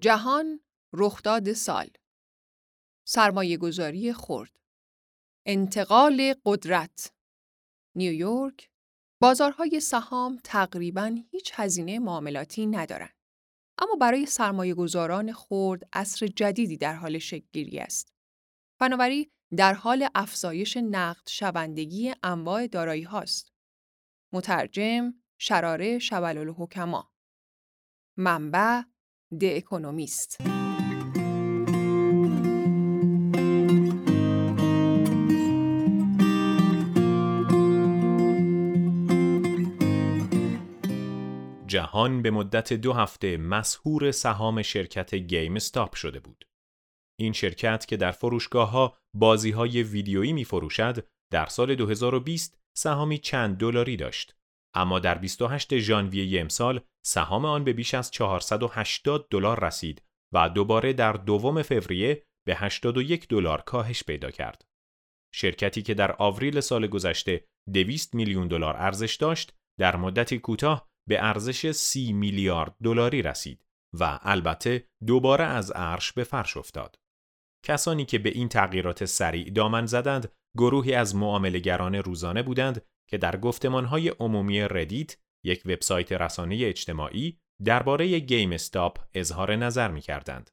جهان رخداد سال سرمایه گذاری خرد انتقال قدرت نیویورک بازارهای سهام تقریباً هیچ هزینه معاملاتی ندارند. اما برای سرمایه گذاران خرد اصر جدیدی در حال شکلگیری است. بنابراین در حال افزایش نقد شوندگی انواع دارایی هاست. مترجم شراره شبل الحکما منبع د اکونومیست جهان به مدت دو هفته مسهور سهام شرکت گیم استاپ شده بود. این شرکت که در فروشگاه ها بازی های ویدیویی می فروشد در سال 2020 سهامی چند دلاری داشت. اما در 28 ژانویه امسال سهام آن به بیش از 480 دلار رسید و دوباره در دوم فوریه به 81 دلار کاهش پیدا کرد. شرکتی که در آوریل سال گذشته 200 میلیون دلار ارزش داشت، در مدتی کوتاه به ارزش 30 میلیارد دلاری رسید و البته دوباره از عرش به فرش افتاد. کسانی که به این تغییرات سریع دامن زدند، گروهی از معاملهگران روزانه بودند که در گفتمانهای عمومی Reddit، یک وبسایت رسانه اجتماعی، درباره GameStop اظهار نظر می کردند.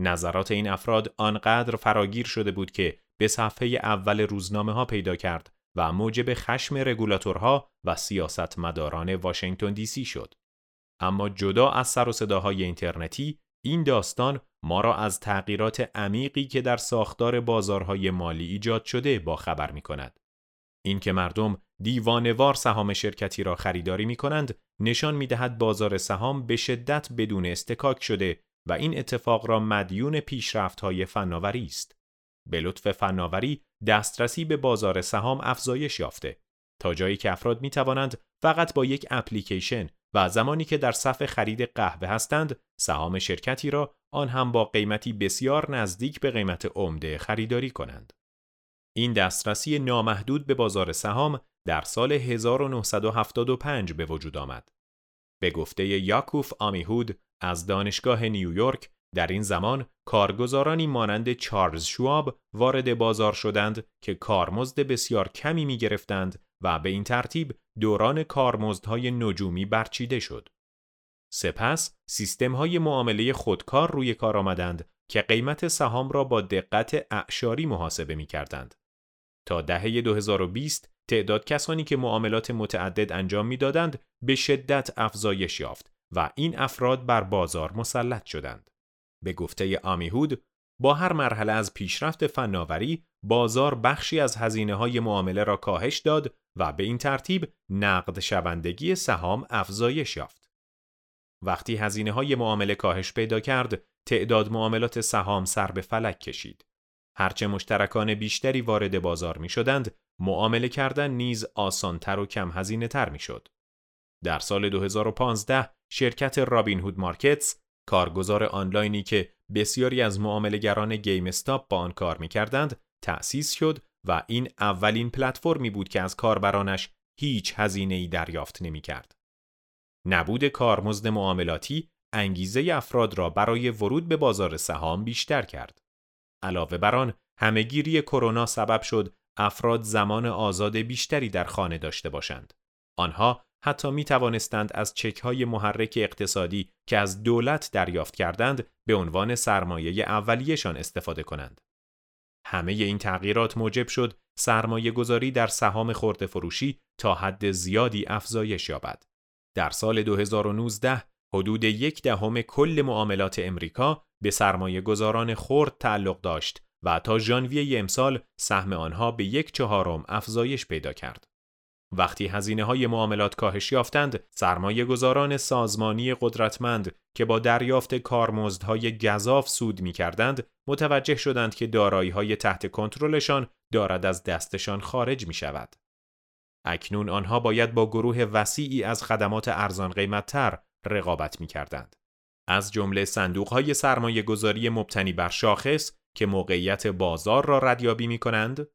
نظرات این افراد آنقدر فراگیر شده بود که به صفحه اول روزنامه ها پیدا کرد و موجب خشم رگولاتورها و سیاستمداران واشنگتن دی سی شد. اما جدا از سر و صداهای اینترنتی، این داستان ما را از تغییرات عمیقی که در ساختار بازارهای مالی ایجاد شده با خبر می کند. اینکه مردم دیوانوار سهام شرکتی را خریداری می کنند نشان می دهد بازار سهام به شدت بدون استکاک شده و این اتفاق را مدیون پیشرفت های فناوری است. به لطف فناوری دسترسی به بازار سهام افزایش یافته تا جایی که افراد می توانند فقط با یک اپلیکیشن و زمانی که در صف خرید قهوه هستند سهام شرکتی را آن هم با قیمتی بسیار نزدیک به قیمت عمده خریداری کنند. این دسترسی نامحدود به بازار سهام در سال 1975 به وجود آمد. به گفته یاکوف آمیهود از دانشگاه نیویورک در این زمان کارگزارانی مانند چارلز شواب وارد بازار شدند که کارمزد بسیار کمی می گرفتند و به این ترتیب دوران کارمزدهای نجومی برچیده شد. سپس سیستم های معامله خودکار روی کار آمدند که قیمت سهام را با دقت اعشاری محاسبه می کردند. تا دهه 2020 تعداد کسانی که معاملات متعدد انجام می‌دادند به شدت افزایش یافت و این افراد بر بازار مسلط شدند. به گفته آمیهود با هر مرحله از پیشرفت فناوری بازار بخشی از هزینه های معامله را کاهش داد و به این ترتیب نقد شوندگی سهام افزایش یافت. وقتی هزینه های معامله کاهش پیدا کرد، تعداد معاملات سهام سر به فلک کشید. هرچه مشترکان بیشتری وارد بازار می شدند، معامله کردن نیز آسانتر و کم هزینه تر می شد. در سال 2015 شرکت رابین هود مارکتس کارگزار آنلاینی که بسیاری از معاملهگران گیم استاپ با آن کار می کردند تأسیس شد و این اولین پلتفرمی بود که از کاربرانش هیچ هزینه ای دریافت نمی کرد. نبود کارمزد معاملاتی انگیزه افراد را برای ورود به بازار سهام بیشتر کرد. علاوه بر آن همهگیری کرونا سبب شد افراد زمان آزاد بیشتری در خانه داشته باشند. آنها حتی می توانستند از چک های محرک اقتصادی که از دولت دریافت کردند به عنوان سرمایه اولیهشان استفاده کنند. همه این تغییرات موجب شد سرمایه گذاری در سهام خورده فروشی تا حد زیادی افزایش یابد. در سال 2019 حدود یک دهم کل معاملات امریکا به سرمایه گذاران خرد تعلق داشت و تا ژانویه امسال سهم آنها به یک چهارم افزایش پیدا کرد. وقتی هزینه های معاملات کاهش یافتند، سرمایه گذاران سازمانی قدرتمند که با دریافت کارمزدهای گذاف سود می کردند، متوجه شدند که دارایی های تحت کنترلشان دارد از دستشان خارج می شود. اکنون آنها باید با گروه وسیعی از خدمات ارزان قیمتتر رقابت می کردند. از جمله صندوق های سرمایه گذاری مبتنی بر شاخص که موقعیت بازار را ردیابی می کنند،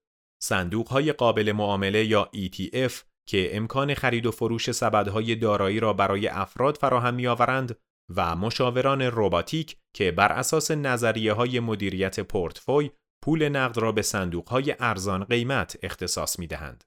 صندوق های قابل معامله یا ETF که امکان خرید و فروش سبدهای دارایی را برای افراد فراهم می آورند و مشاوران روباتیک که بر اساس نظریه های مدیریت پورتفوی پول نقد را به صندوق های ارزان قیمت اختصاص می دهند.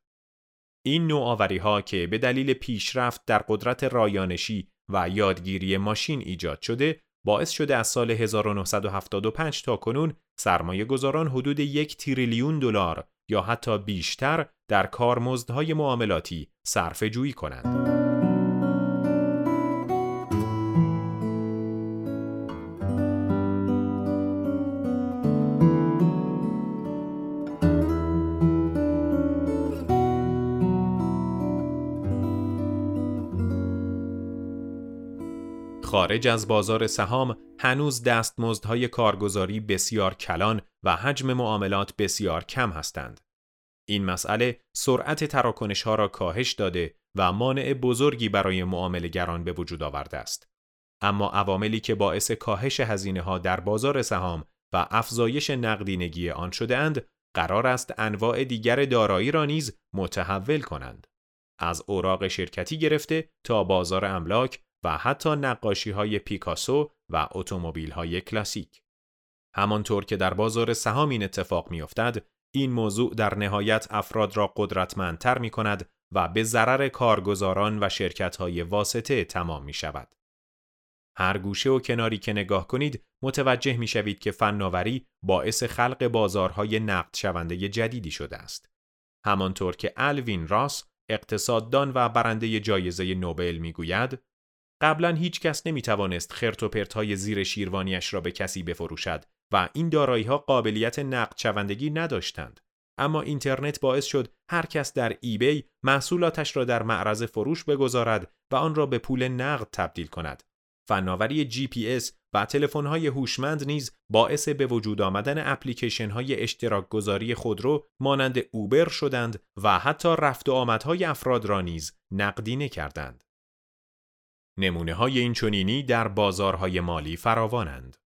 این نوآوری ها که به دلیل پیشرفت در قدرت رایانشی و یادگیری ماشین ایجاد شده باعث شده از سال 1975 تا کنون سرمایه گذاران حدود یک تریلیون دلار یا حتی بیشتر در کارمزدهای معاملاتی صرفه جویی کنند. خارج از بازار سهام هنوز دستمزدهای کارگزاری بسیار کلان و حجم معاملات بسیار کم هستند. این مسئله سرعت تراکنش ها را کاهش داده و مانع بزرگی برای معاملهگران به وجود آورده است. اما عواملی که باعث کاهش هزینه ها در بازار سهام و افزایش نقدینگی آن شده اند، قرار است انواع دیگر دارایی را نیز متحول کنند. از اوراق شرکتی گرفته تا بازار املاک و حتی نقاشی های پیکاسو و اتومبیل های کلاسیک. همانطور که در بازار سهام این اتفاق میافتد، این موضوع در نهایت افراد را قدرتمندتر می کند و به ضرر کارگزاران و شرکت های واسطه تمام می شود. هر گوشه و کناری که نگاه کنید متوجه می شوید که فناوری باعث خلق بازارهای نقد شونده جدیدی شده است. همانطور که الوین راس اقتصاددان و برنده جایزه نوبل می‌گوید قبلا هیچ کس نمی توانست خرت و پرت های زیر شیروانیش را به کسی بفروشد و این دارایی ها قابلیت نقد شوندگی نداشتند. اما اینترنت باعث شد هر کس در eBay محصولاتش را در معرض فروش بگذارد و آن را به پول نقد تبدیل کند. فناوری جی پی اس و تلفن های هوشمند نیز باعث به وجود آمدن اپلیکیشن های اشتراک گذاری خودرو مانند Uber شدند و حتی رفت و آمدهای افراد را نیز نقدینه کردند. نمونه های این چونینی در بازارهای مالی فراوانند.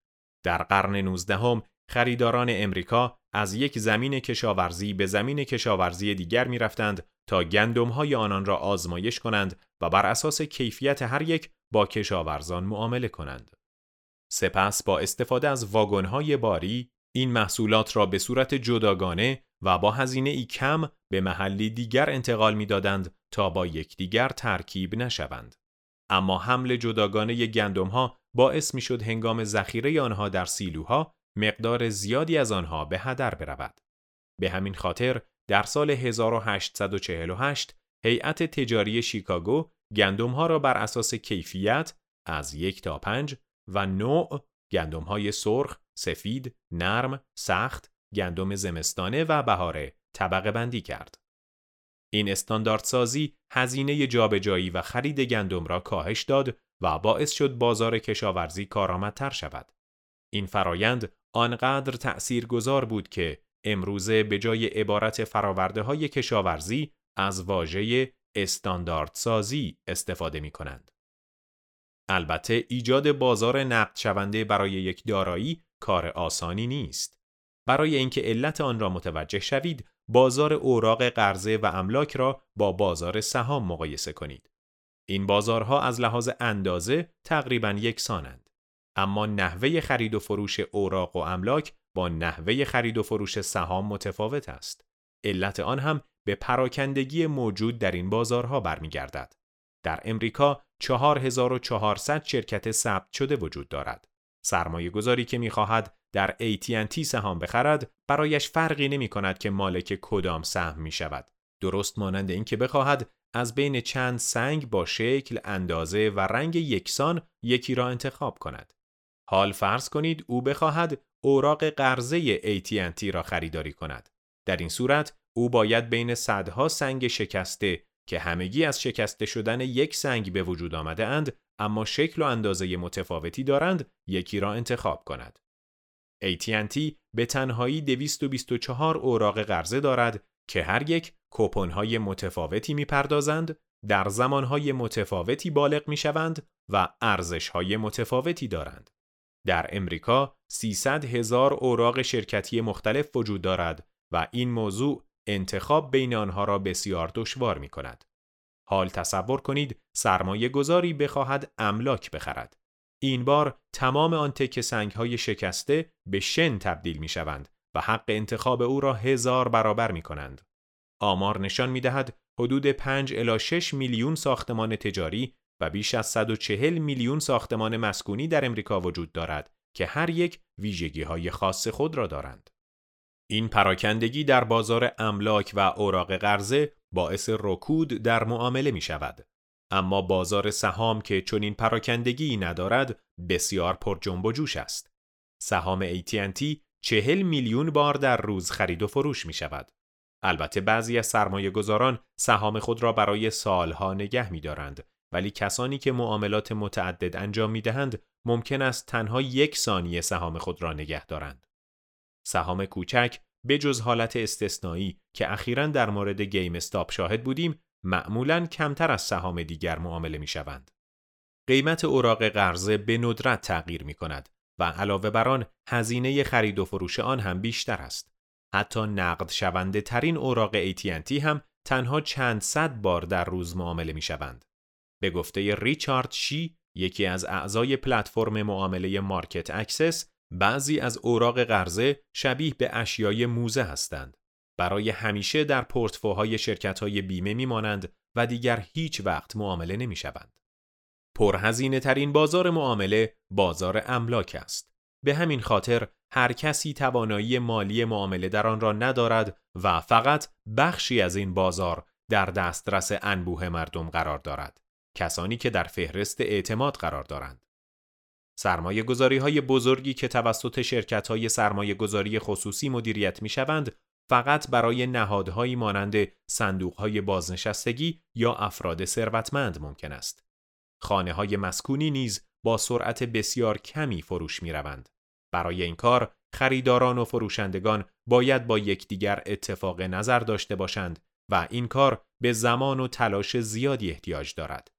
در قرن نوزدهم خریداران امریکا از یک زمین کشاورزی به زمین کشاورزی دیگر می رفتند تا گندم های آنان را آزمایش کنند و بر اساس کیفیت هر یک با کشاورزان معامله کنند. سپس با استفاده از واگن باری این محصولات را به صورت جداگانه و با هزینه ای کم به محلی دیگر انتقال می دادند تا با یکدیگر ترکیب نشوند. اما حمل جداگانه گندم ها باعث می شد هنگام ذخیره آنها در سیلوها مقدار زیادی از آنها به هدر برود. به همین خاطر در سال 1848 هیئت تجاری شیکاگو گندم ها را بر اساس کیفیت از یک تا پنج و نوع گندم های سرخ، سفید، نرم، سخت، گندم زمستانه و بهاره طبقه بندی کرد. این استانداردسازی هزینه جابجایی و خرید گندم را کاهش داد و باعث شد بازار کشاورزی کارآمدتر شود. این فرایند آنقدر تأثیر گذار بود که امروزه به جای عبارت فراورده های کشاورزی از واژه استانداردسازی استفاده می کنند. البته ایجاد بازار نقد شونده برای یک دارایی کار آسانی نیست. برای اینکه علت آن را متوجه شوید، بازار اوراق قرضه و املاک را با بازار سهام مقایسه کنید. این بازارها از لحاظ اندازه تقریبا یکسانند. اما نحوه خرید و فروش اوراق و املاک با نحوه خرید و فروش سهام متفاوت است. علت آن هم به پراکندگی موجود در این بازارها برمیگردد. در امریکا 4400 شرکت ثبت شده وجود دارد. سرمایه گذاری که می‌خواهد در AT&T سهام بخرد برایش فرقی نمی کند که مالک کدام سهم می شود. درست مانند اینکه بخواهد از بین چند سنگ با شکل، اندازه و رنگ یکسان یکی را انتخاب کند. حال فرض کنید او بخواهد اوراق قرضه AT&T را خریداری کند. در این صورت او باید بین صدها سنگ شکسته که همگی از شکسته شدن یک سنگ به وجود آمده اند اما شکل و اندازه متفاوتی دارند یکی را انتخاب کند. AT&T به تنهایی 224 اوراق قرضه دارد که هر یک کوپن‌های متفاوتی می‌پردازند، در زمانهای متفاوتی بالغ می‌شوند و ارزش‌های متفاوتی دارند. در امریکا 300 هزار اوراق شرکتی مختلف وجود دارد و این موضوع انتخاب بین آنها را بسیار دشوار می کند. حال تصور کنید سرمایه گذاری بخواهد املاک بخرد. این بار تمام آن تک سنگ های شکسته به شن تبدیل می شوند و حق انتخاب او را هزار برابر می کنند. آمار نشان می دهد حدود 5 الی 6 میلیون ساختمان تجاری و بیش از 140 میلیون ساختمان مسکونی در امریکا وجود دارد که هر یک ویژگی های خاص خود را دارند. این پراکندگی در بازار املاک و اوراق قرضه باعث رکود در معامله می شود. اما بازار سهام که چنین پراکندگی ندارد بسیار پر جنب و جوش است. سهام AT&T چهل میلیون بار در روز خرید و فروش می شود. البته بعضی از سرمایه گذاران سهام خود را برای سالها نگه می دارند ولی کسانی که معاملات متعدد انجام می دهند ممکن است تنها یک ثانیه سهام خود را نگه دارند. سهام کوچک به جز حالت استثنایی که اخیرا در مورد گیم استاپ شاهد بودیم معمولا کمتر از سهام دیگر معامله می شوند. قیمت اوراق قرضه به ندرت تغییر می کند و علاوه بر آن هزینه خرید و فروش آن هم بیشتر است. حتی نقد شونده ترین اوراق AT&T هم تنها چند صد بار در روز معامله می شوند. به گفته ریچارد شی یکی از اعضای پلتفرم معامله MarketAxess بعضی از اوراق قرضه شبیه به اشیای موزه هستند. برای همیشه در پورتفوهای شرکت‌های بیمه میمانند و دیگر هیچ وقت معامله نمی شوند. پرهزینه ترین بازار معامله بازار املاک است. به همین خاطر هر کسی توانایی مالی معامله در آن را ندارد و فقط بخشی از این بازار در دسترس انبوه مردم قرار دارد. کسانی که در فهرست اعتماد قرار دارند. سرمایه گذاری های بزرگی که توسط شرکت های سرمایه گذاری خصوصی مدیریت می شوند فقط برای نهادهایی مانند صندوق های بازنشستگی یا افراد ثروتمند ممکن است. خانه های مسکونی نیز با سرعت بسیار کمی فروش می روند. برای این کار خریداران و فروشندگان باید با یکدیگر اتفاق نظر داشته باشند و این کار به زمان و تلاش زیادی احتیاج دارد.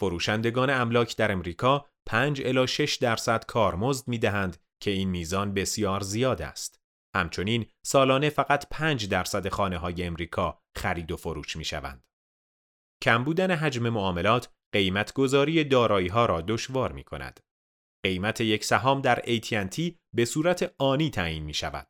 فروشندگان املاک در امریکا 5 الی 6 درصد کارمزد می دهند که این میزان بسیار زیاد است. همچنین سالانه فقط 5 درصد خانه های امریکا خرید و فروش می شوند. کم بودن حجم معاملات قیمت گذاری دارایی ها را دشوار می کند. قیمت یک سهام در AT&T به صورت آنی تعیین می شود.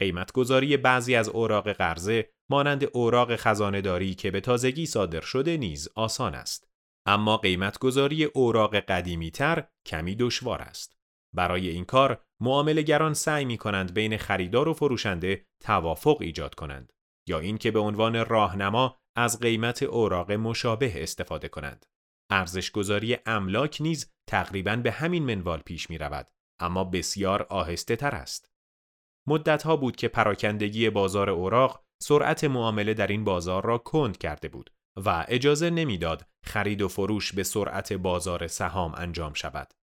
قیمت گذاری بعضی از اوراق قرضه مانند اوراق خزانه داری که به تازگی صادر شده نیز آسان است. اما قیمت گذاری اوراق قدیمی تر کمی دشوار است. برای این کار معاملهگران سعی می کنند بین خریدار و فروشنده توافق ایجاد کنند یا اینکه به عنوان راهنما از قیمت اوراق مشابه استفاده کنند. ارزش گذاری املاک نیز تقریبا به همین منوال پیش می رود اما بسیار آهسته تر است. مدت ها بود که پراکندگی بازار اوراق سرعت معامله در این بازار را کند کرده بود و اجازه نمی‌داد خرید و فروش به سرعت بازار سهام انجام شود.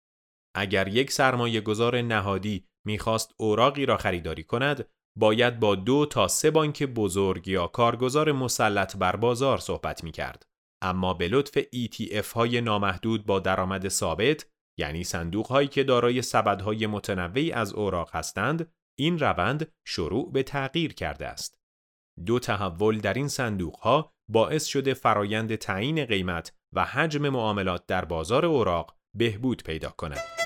اگر یک سرمایه گذار نهادی می‌خواست اوراقی را خریداری کند، باید با دو تا سه بانک بزرگ یا کارگزار مسلط بر بازار صحبت می کرد. اما به لطف ETF های نامحدود با درآمد ثابت یعنی صندوق هایی که دارای سبدهای متنوعی از اوراق هستند این روند شروع به تغییر کرده است دو تحول در این صندوق ها باعث شده فرایند تعیین قیمت و حجم معاملات در بازار اوراق بهبود پیدا کند.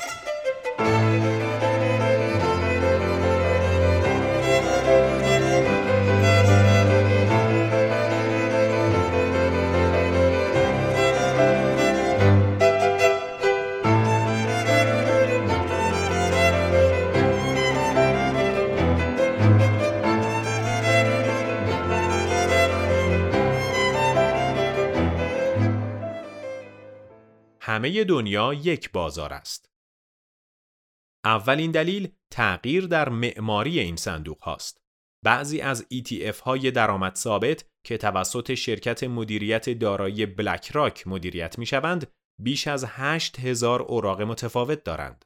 همه دنیا یک بازار است. اولین دلیل تغییر در معماری این صندوق هاست. بعضی از ETF های درآمد ثابت که توسط شرکت مدیریت دارایی بلک راک مدیریت می شوند بیش از 8000 اوراق متفاوت دارند.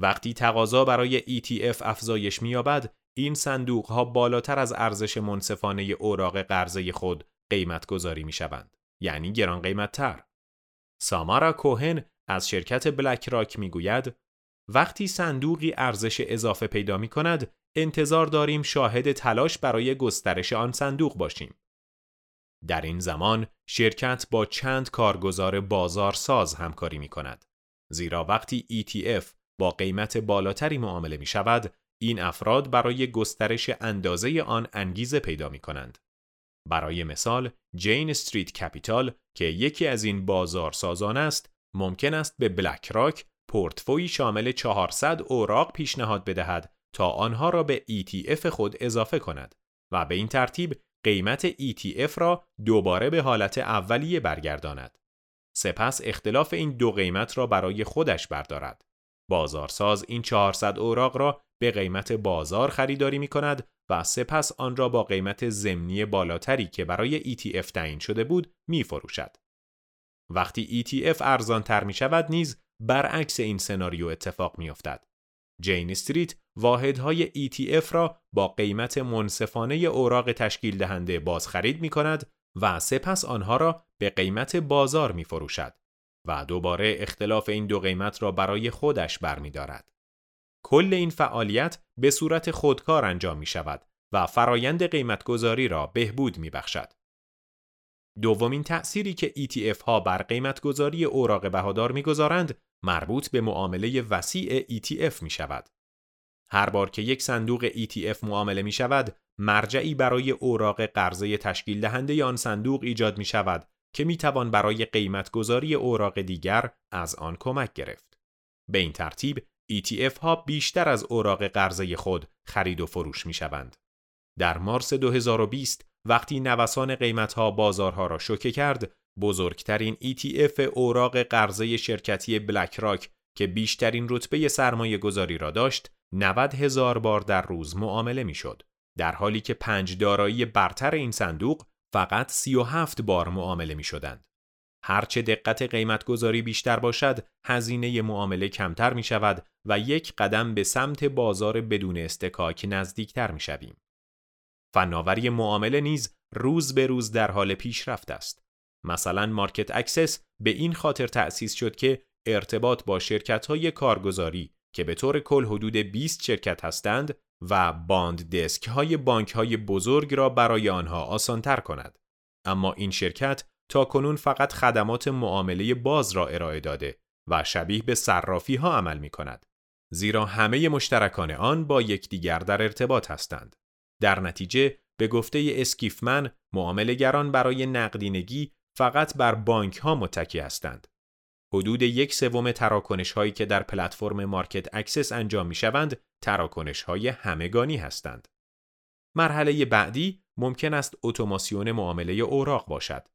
وقتی تقاضا برای ETF افزایش می‌یابد، این صندوق ها بالاتر از ارزش منصفانه اوراق قرضه خود قیمت گذاری می شوند. یعنی گران قیمت تر. سامارا کوهن از شرکت بلک راک می‌گوید وقتی صندوقی ارزش اضافه پیدا می کند انتظار داریم شاهد تلاش برای گسترش آن صندوق باشیم. در این زمان شرکت با چند کارگزار بازار ساز همکاری می کند. زیرا وقتی ETF با قیمت بالاتری معامله می شود، این افراد برای گسترش اندازه آن انگیزه پیدا می کنند. برای مثال، جین استریت کپیتال که یکی از این بازار سازان است، ممکن است به بلک راک پورتفوی شامل 400 اوراق پیشنهاد بدهد تا آنها را به ETF خود اضافه کند و به این ترتیب قیمت ETF را دوباره به حالت اولیه برگرداند. سپس اختلاف این دو قیمت را برای خودش بردارد. بازارساز این 400 اوراق را به قیمت بازار خریداری می کند و سپس آن را با قیمت زمینی بالاتری که برای ETF تعیین شده بود می فروشد. وقتی ETF ارزان تر می شود نیز برعکس این سناریو اتفاق می افتد. جین استریت واحدهای ETF را با قیمت منصفانه اوراق تشکیل دهنده بازخرید می کند و سپس آنها را به قیمت بازار می فروشد و دوباره اختلاف این دو قیمت را برای خودش برمیدارد. کل این فعالیت به صورت خودکار انجام می شود و فرایند قیمتگذاری را بهبود می بخشد. دومین تأثیری که ETF ها بر قیمتگذاری اوراق بهادار می‌گذارند مربوط به معامله وسیع ETF می شود. هر بار که یک صندوق ETF معامله می شود، مرجعی برای اوراق قرضه تشکیل دهنده آن صندوق ایجاد می شود که می توان برای قیمتگذاری اوراق دیگر از آن کمک گرفت. به این ترتیب ETF ها بیشتر از اوراق قرضه خود خرید و فروش می شوند. در مارس 2020 وقتی نوسان قیمتها بازارها را شوکه کرد، بزرگترین ETF اوراق قرضه شرکتی بلک راک که بیشترین رتبه سرمایه گذاری را داشت 90 هزار بار در روز معامله می شد. در حالی که پنج دارایی برتر این صندوق فقط 37 بار معامله می شدند. هرچه دقت قیمت گذاری بیشتر باشد، هزینه معامله کمتر می شود و یک قدم به سمت بازار بدون استکاک نزدیکتر می شویم. فناوری معامله نیز روز به روز در حال پیشرفت است. مثلا MarketAxess به این خاطر تأسیس شد که ارتباط با شرکت های کارگزاری که به طور کل حدود 20 شرکت هستند و bond desk های بانک های بزرگ را برای آنها آسانتر کند. اما این شرکت تا کنون فقط خدمات معامله باز را ارائه داده و شبیه به صرافی ها عمل می کند. زیرا همه مشترکان آن با یکدیگر در ارتباط هستند. در نتیجه به گفته اسکیفمن معاملهگران برای نقدینگی فقط بر بانک ها متکی هستند. حدود یک سوم تراکنش هایی که در پلتفرم MarketAxess انجام می شوند تراکنش های همگانی هستند. مرحله بعدی ممکن است اتوماسیون معامله اوراق باشد.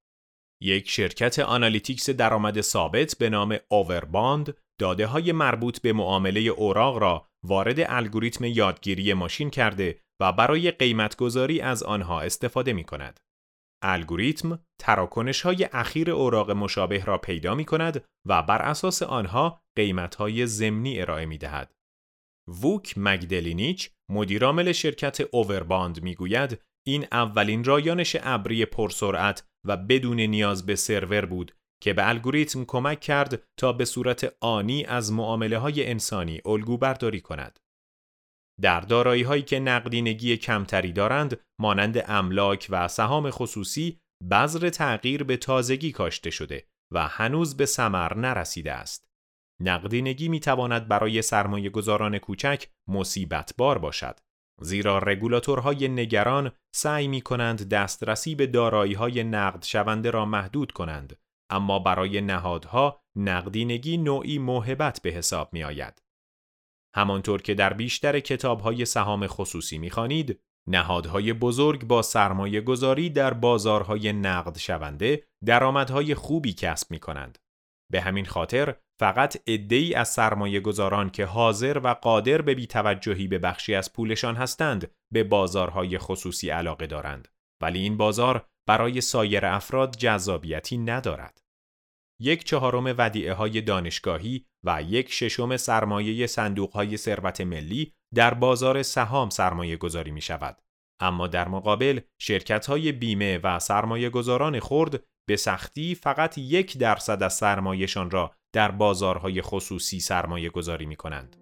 یک شرکت analytics درآمد ثابت به نام Overbond داده های مربوط به معامله اوراق را وارد الگوریتم یادگیری ماشین کرده و برای قیمتگذاری از آنها استفاده می کند. الگوریتم تراکنش های اخیر اوراق مشابه را پیدا می کند و بر اساس آنها قیمت های زمینی ارائه می دهد. ووک مگدلینیچ مدیرعامل شرکت اوورباند می گوید این اولین رایانش ابری پرسرعت و بدون نیاز به سرور بود که به الگوریتم کمک کرد تا به صورت آنی از معامله های انسانی الگو برداری کند. در دارایی هایی که نقدینگی کمتری دارند مانند املاک و سهام خصوصی بذر تغییر به تازگی کاشته شده و هنوز به ثمر نرسیده است. نقدینگی می تواند برای سرمایه گذاران کوچک مصیبت بار باشد. زیرا رگولاتورهای نگران سعی می کنند دسترسی به دارایی های نقد شونده را محدود کنند اما برای نهادها نقدینگی نوعی موهبت به حساب می آید. همانطور که در بیشتر کتابهای سهام خصوصی می‌خوانید، نهادهای بزرگ با سرمایه گذاری در بازارهای نقد شونده درآمدهای خوبی کسب می کنند. به همین خاطر فقط عده‌ای از سرمایه گذاران که حاضر و قادر به بیتوجهی به بخشی از پولشان هستند به بازارهای خصوصی علاقه دارند ولی این بازار برای سایر افراد جذابیتی ندارد. یک چهارم ودیعه های دانشگاهی و یک ششم سرمایه صندوق های ثروت ملی در بازار سهام سرمایه گذاری می شود. اما در مقابل شرکت های بیمه و سرمایه گذاران خرد به سختی فقط یک درصد از سرمایهشان را در بازارهای خصوصی سرمایه گذاری می کنند.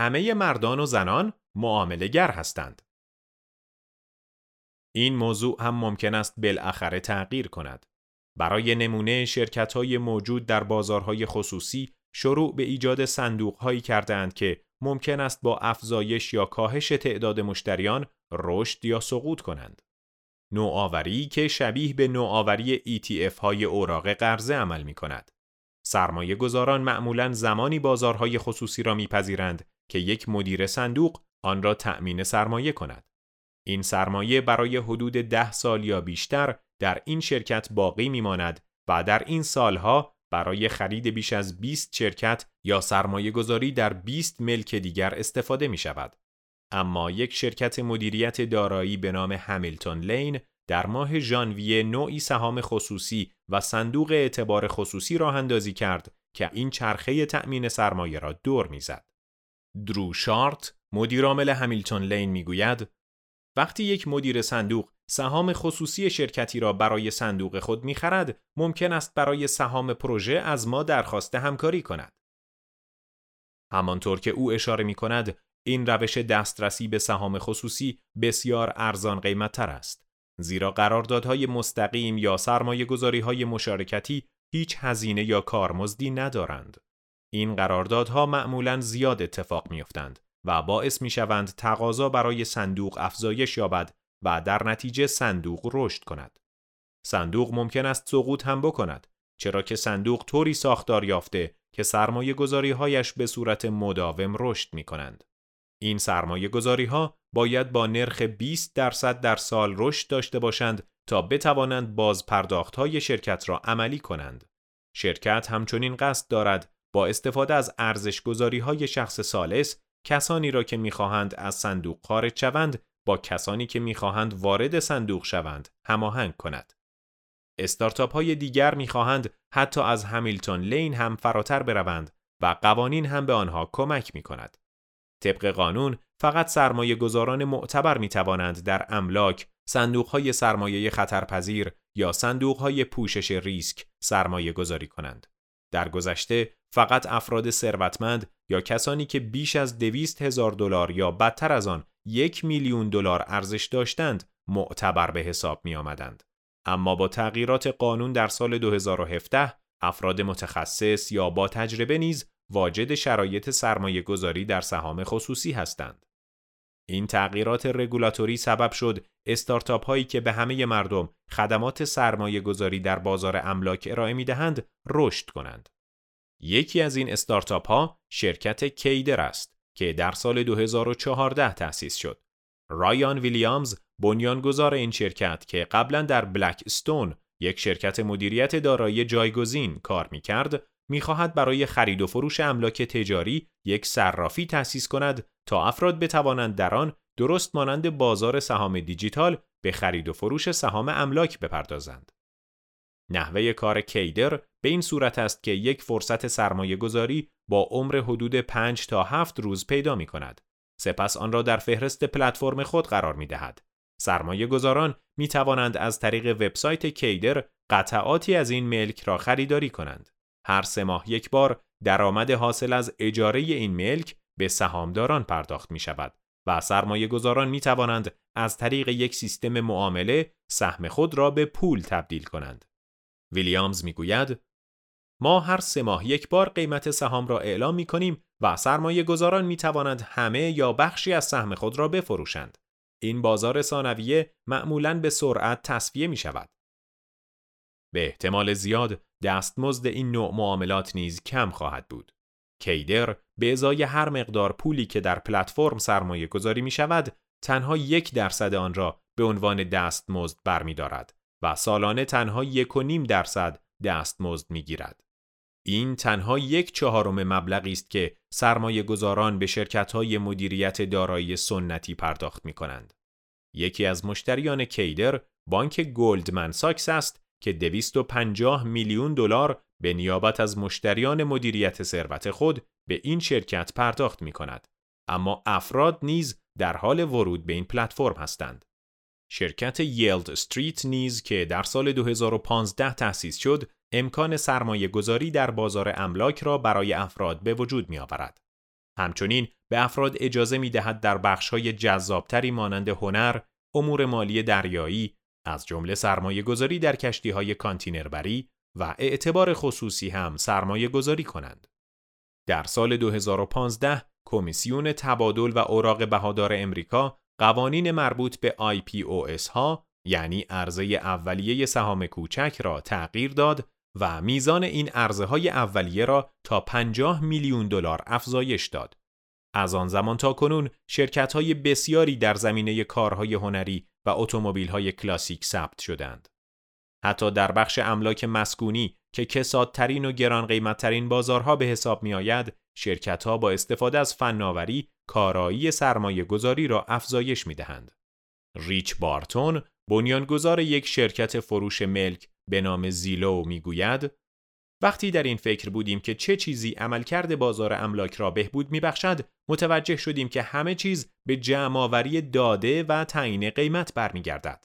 همه مردان و زنان معامله گر هستند. این موضوع هم ممکن است بالاخره تغییر کند. برای نمونه شرکت های موجود در بازارهای خصوصی شروع به ایجاد صندوق هایی کردند که ممکن است با افزایش یا کاهش تعداد مشتریان رشد یا سقوط کنند. نوآوری که شبیه به نوآوری ETF های اوراق قرضه عمل می کند. سرمایه گذاران معمولا زمانی بازارهای خصوصی را میپذیرند که یک مدیر صندوق آن را تأمین سرمایه کند. این سرمایه برای حدود ده سال یا بیشتر در این شرکت باقی میماند و در این سالها برای خرید بیش از 20 شرکت یا سرمایه گذاری در 20 ملک دیگر استفاده می شود. اما یک شرکت مدیریت دارایی به نام همیلتون لین در ماه ژانویه نوعی سهام خصوصی و صندوق اعتبار خصوصی راه اندازی کرد که این چرخه تأمین سرمایه را دور می‌زد. درو شارت مدیرعامل همیلتون لین می‌گوید وقتی یک مدیر صندوق سهام خصوصی شرکتی را برای صندوق خود می‌خرد ممکن است برای سهام پروژه از ما درخواست همکاری کند. همانطور که او اشاره می کند این روش دسترسی به سهام خصوصی بسیار ارزان قیمت تر است. زیرا قراردادهای مستقیم یا سرمایه گذاری های مشارکتی هیچ هزینه یا کارمزدی ندارند. این قراردادها معمولا زیاد اتفاق میافتند و باعث می شوند تقاضا برای صندوق افزایش یابد و در نتیجه صندوق رشد کند. صندوق ممکن است سقوط هم بکند چرا که صندوق طوری ساختار یافته که سرمایه گذاری هایش به صورت مداوم رشد می کنند. این سرمایه گذاری ها باید با نرخ 20 درصد در سال رشد داشته باشند تا بتوانند باز پرداخت های شرکت را عملی کنند. شرکت همچنین قصد دارد با استفاده از ارزش گذاری های شخص سالس کسانی را که می‌خواهند از صندوق خارج شوند با کسانی که می‌خواهند وارد صندوق شوند هماهنگ کند. استارتاپ های دیگر می‌خواهند حتی از همیلتون لین هم فراتر بروند و قوانین هم به آنها کمک می کند. طبق قانون فقط سرمایه گذاران معتبر می توانند در املاک، صندوق های سرمایه خطرپذیر یا صندوق های پوشش ریسک سرمایه گذاری کنند. در گذشته فقط افراد ثروتمند یا کسانی که بیش از دویست هزار دلار یا بدتر از آن یک میلیون دلار ارزش داشتند معتبر به حساب می آمدند. اما با تغییرات قانون در سال 2017 افراد متخصص یا با تجربه نیز واجد شرایط سرمایه گذاری در سهام خصوصی هستند. این تغییرات رگولاتوری سبب شد استارتاپ هایی که به همه مردم خدمات سرمایه گذاری در بازار املاک ارائه می دهند رشد کنند. یکی از این استارتاپ ها شرکت کیدر است که در سال 2014 تأسیس شد. رایان ویلیامز بنیانگذار این شرکت که قبلا در بلک استون یک شرکت مدیریت دارایی جایگزین کار می کرد می‌خواهد برای خرید و فروش املاک تجاری یک صرافی تأسیس کند تا افراد بتوانند در آن درست مانند بازار سهام دیجیتال به خرید و فروش سهام املاک بپردازند. نحوه کار کیدر به این صورت است که یک فرصت سرمایه گذاری با عمر حدود 5 تا 7 روز پیدا می کند. سپس آن را در فهرست پلتفرم خود قرار می دهد. سرمایه گذاران می توانند از طریق وبسایت کیدر قطعاتی از این ملک را خریداری کنند. هر سه ماه یک بار درآمد حاصل از اجاره این ملک به سهامداران پرداخت می شود و سرمایه گذاران می توانند از طریق یک سیستم معامله سهم خود را به پول تبدیل کنند. ویلیامز می گوید ما هر سه ماه یک بار قیمت سهام را اعلام می کنیم و سرمایه گذاران می توانند همه یا بخشی از سهم خود را بفروشند. این بازار ثانویه معمولاً به سرعت تصفیه می شود. به احتمال زیاد دستمزد این نوع معاملات نیز کم خواهد بود. کیدر به ازای هر مقدار پولی که در پلتفرم سرمایه گذاری می شود تنها یک درصد آن را به عنوان دستمزد برمیدارد و سالانه تنها یک و نیم درصد دستمزد می گیرد. این تنها یک چهارم مبلغی است که سرمایه گذاران به شرکت های مدیریت دارایی سنتی پرداخت می کنند. یکی از مشتریان کیدر بانک گلدمن ساکس است که 250 میلیون دلار به نیابت از مشتریان مدیریت ثروت خود به این شرکت پرداخت می کند. اما افراد نیز در حال ورود به این پلتفرم هستند. شرکت یلد استریت نیز که در سال 2015 تأسیس شد، امکان سرمایه گذاری در بازار املاک را برای افراد به وجود می آورد. همچنین به افراد اجازه می دهد در بخش‌های جذابتری مانند هنر، امور مالی دریایی، از جمله سرمایه گذاری در کشتی های کانتینربری و اعتبار خصوصی هم سرمایه گذاری کنند. در سال 2015 کمیسیون تبادل و اوراق بهادار امریکا قوانین مربوط به IPOS ها یعنی عرضه اولیه سهام کوچک را تغییر داد و میزان این عرضه های اولیه را تا 50 میلیون دلار افزایش داد. از آن زمان تا کنون شرکت های بسیاری در زمینه کارهای هنری و اتومبیل های کلاسیک ثبت شدند. حتی در بخش املاک مسکونی که کسادترین و گران قیمتترین بازارها به حساب می آید، شرکت ها با استفاده از فناوری کارایی سرمایه گذاری را افزایش می دهند. ریچ بارتون بنیانگذار یک شرکت فروش ملک به نام زیلو می گوید وقتی در این فکر بودیم که چه چیزی عملکرد بازار املاک را بهبود میبخشد متوجه شدیم که همه چیز به جمعآوری داده و تعیین قیمت برمیگردد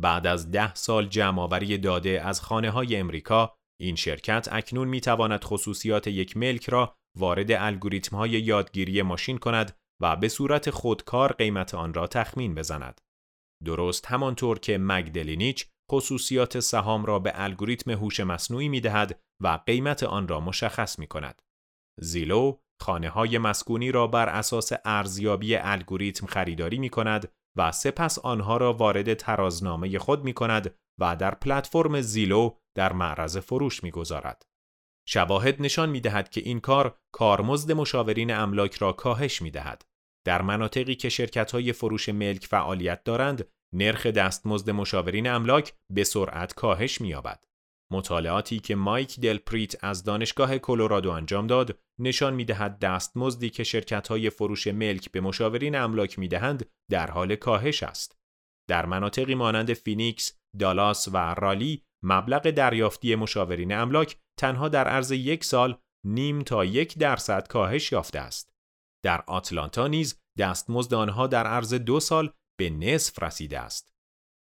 بعد از ده سال جمعآوری داده از خانه های امریکا این شرکت اکنون می تواند خصوصیات یک ملک را وارد الگوریتم های یادگیری ماشین کند و به صورت خودکار قیمت آن را تخمین بزند. درست همانطور که مگدلینیچ خصوصیات سهام را به الگوریتم هوش مصنوعی می دهد و قیمت آن را مشخص می کند. زیلو خانه های مسکونی را بر اساس ارزیابی الگوریتم خریداری می کند و سپس آنها را وارد ترازنامه خود می کند و در پلتفرم زیلو در معرض فروش می گذارد. شواهد نشان می دهد که این کار کارمزد مشاورین املاک را کاهش می دهد. در مناطقی که شرکت های فروش ملک فعالیت دارند، نرخ دستمزد مشاورین املاک به سرعت کاهش می‌یابد. مطالعاتی که مایک دلپریت از دانشگاه کلرادو انجام داد نشان می‌دهد دستمزدی که شرکت‌های فروش ملک به مشاورین املاک می‌دهند در حال کاهش است. در مناطقی مانند فینیکس، دالاس و رالی مبلغ دریافتی مشاورین املاک تنها در عرض یک سال نیم تا یک درصد کاهش یافته است. در آتلانتا نیز دستمزد آنها در عرض دو سال به نصف رسیده است.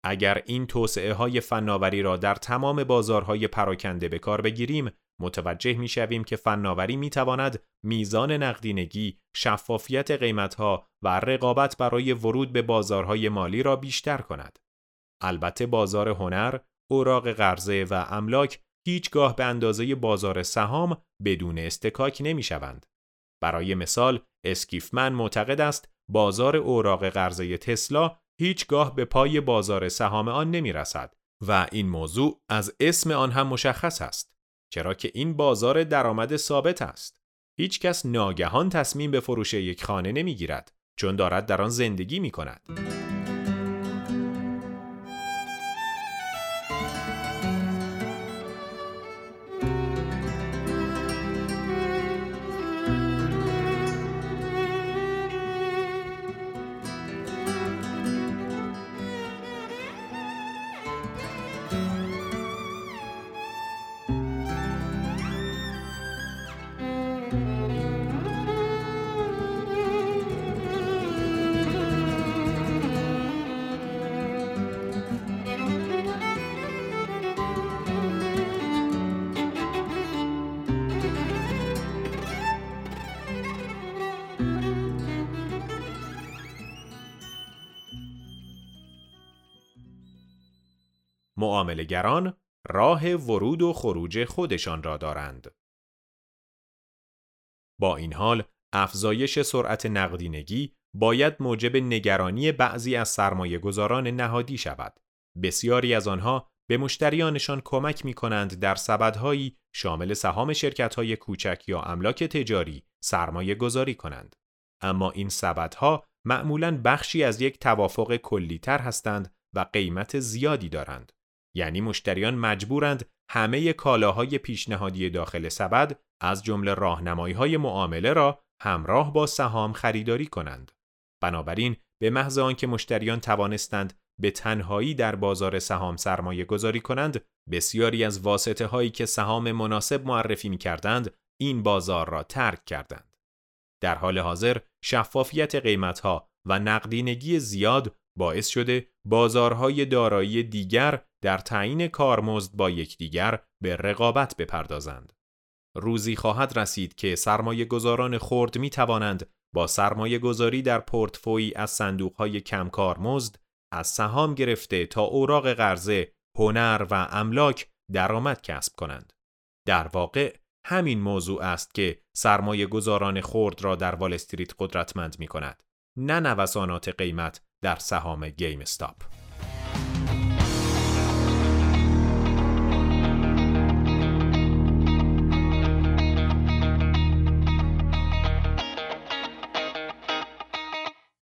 اگر این توسعه های فناوری را در تمام بازارهای پراکنده به کار بگیریم، متوجه می شویم که فناوری می تواند میزان نقدینگی، شفافیت قیمتها و رقابت برای ورود به بازارهای مالی را بیشتر کند. البته بازار هنر، اوراق قرضه و املاک هیچگاه به اندازه بازار سهام بدون استکاک نمی شوند. برای مثال، اسکیفمن معتقد است بازار اوراق قرضه تسلا هیچگاه به پای بازار سهام آن نمی رسد و این موضوع از اسم آن هم مشخص است چرا که این بازار درآمد ثابت است هیچ کس ناگهان تصمیم به فروش یک خانه نمی گیرد چون دارد در آن زندگی می کند. معاملهگران راه ورود و خروج خودشان را دارند. با این حال افزایش سرعت نقدینگی باید موجب نگرانی بعضی از سرمایه گذاران نهادی شود. بسیاری از آنها به مشتریانشان کمک می کنند در سبدهایی شامل سهام شرکت های کوچک یا املاک تجاری سرمایه گذاری کنند. اما این سبدها معمولا بخشی از یک توافق کلیتر هستند و قیمت زیادی دارند. یعنی مشتریان مجبورند همه کالاهای پیشنهادی داخل سبد از جمله راهنمایی‌های معامله را همراه با سهام خریداری کنند. بنابراین به محض آنکه مشتریان توانستند به تنهایی در بازار سهام سرمایه گذاری کنند، بسیاری از واسطه هایی که سهام مناسب معرفی می کردند، این بازار را ترک کردند. در حال حاضر شفافیت قیمتها و نقدینگی زیاد باعث شده بازارهای دارایی دیگر در تعیین کارمزد با یکدیگر به رقابت بپردازند. روزی خواهد رسید که سرمایه گذاران خرد می توانند با سرمایه گذاری در پورتفوی از صندوق های کمکار مزد از سهام گرفته تا اوراق قرضه، هنر و املاک درآمد کسب کنند. در واقع همین موضوع است که سرمایه گذاران خرد را در وال استریت قدرتمند می کند. نه نوسانات قیمت در سهام گیم استاپ.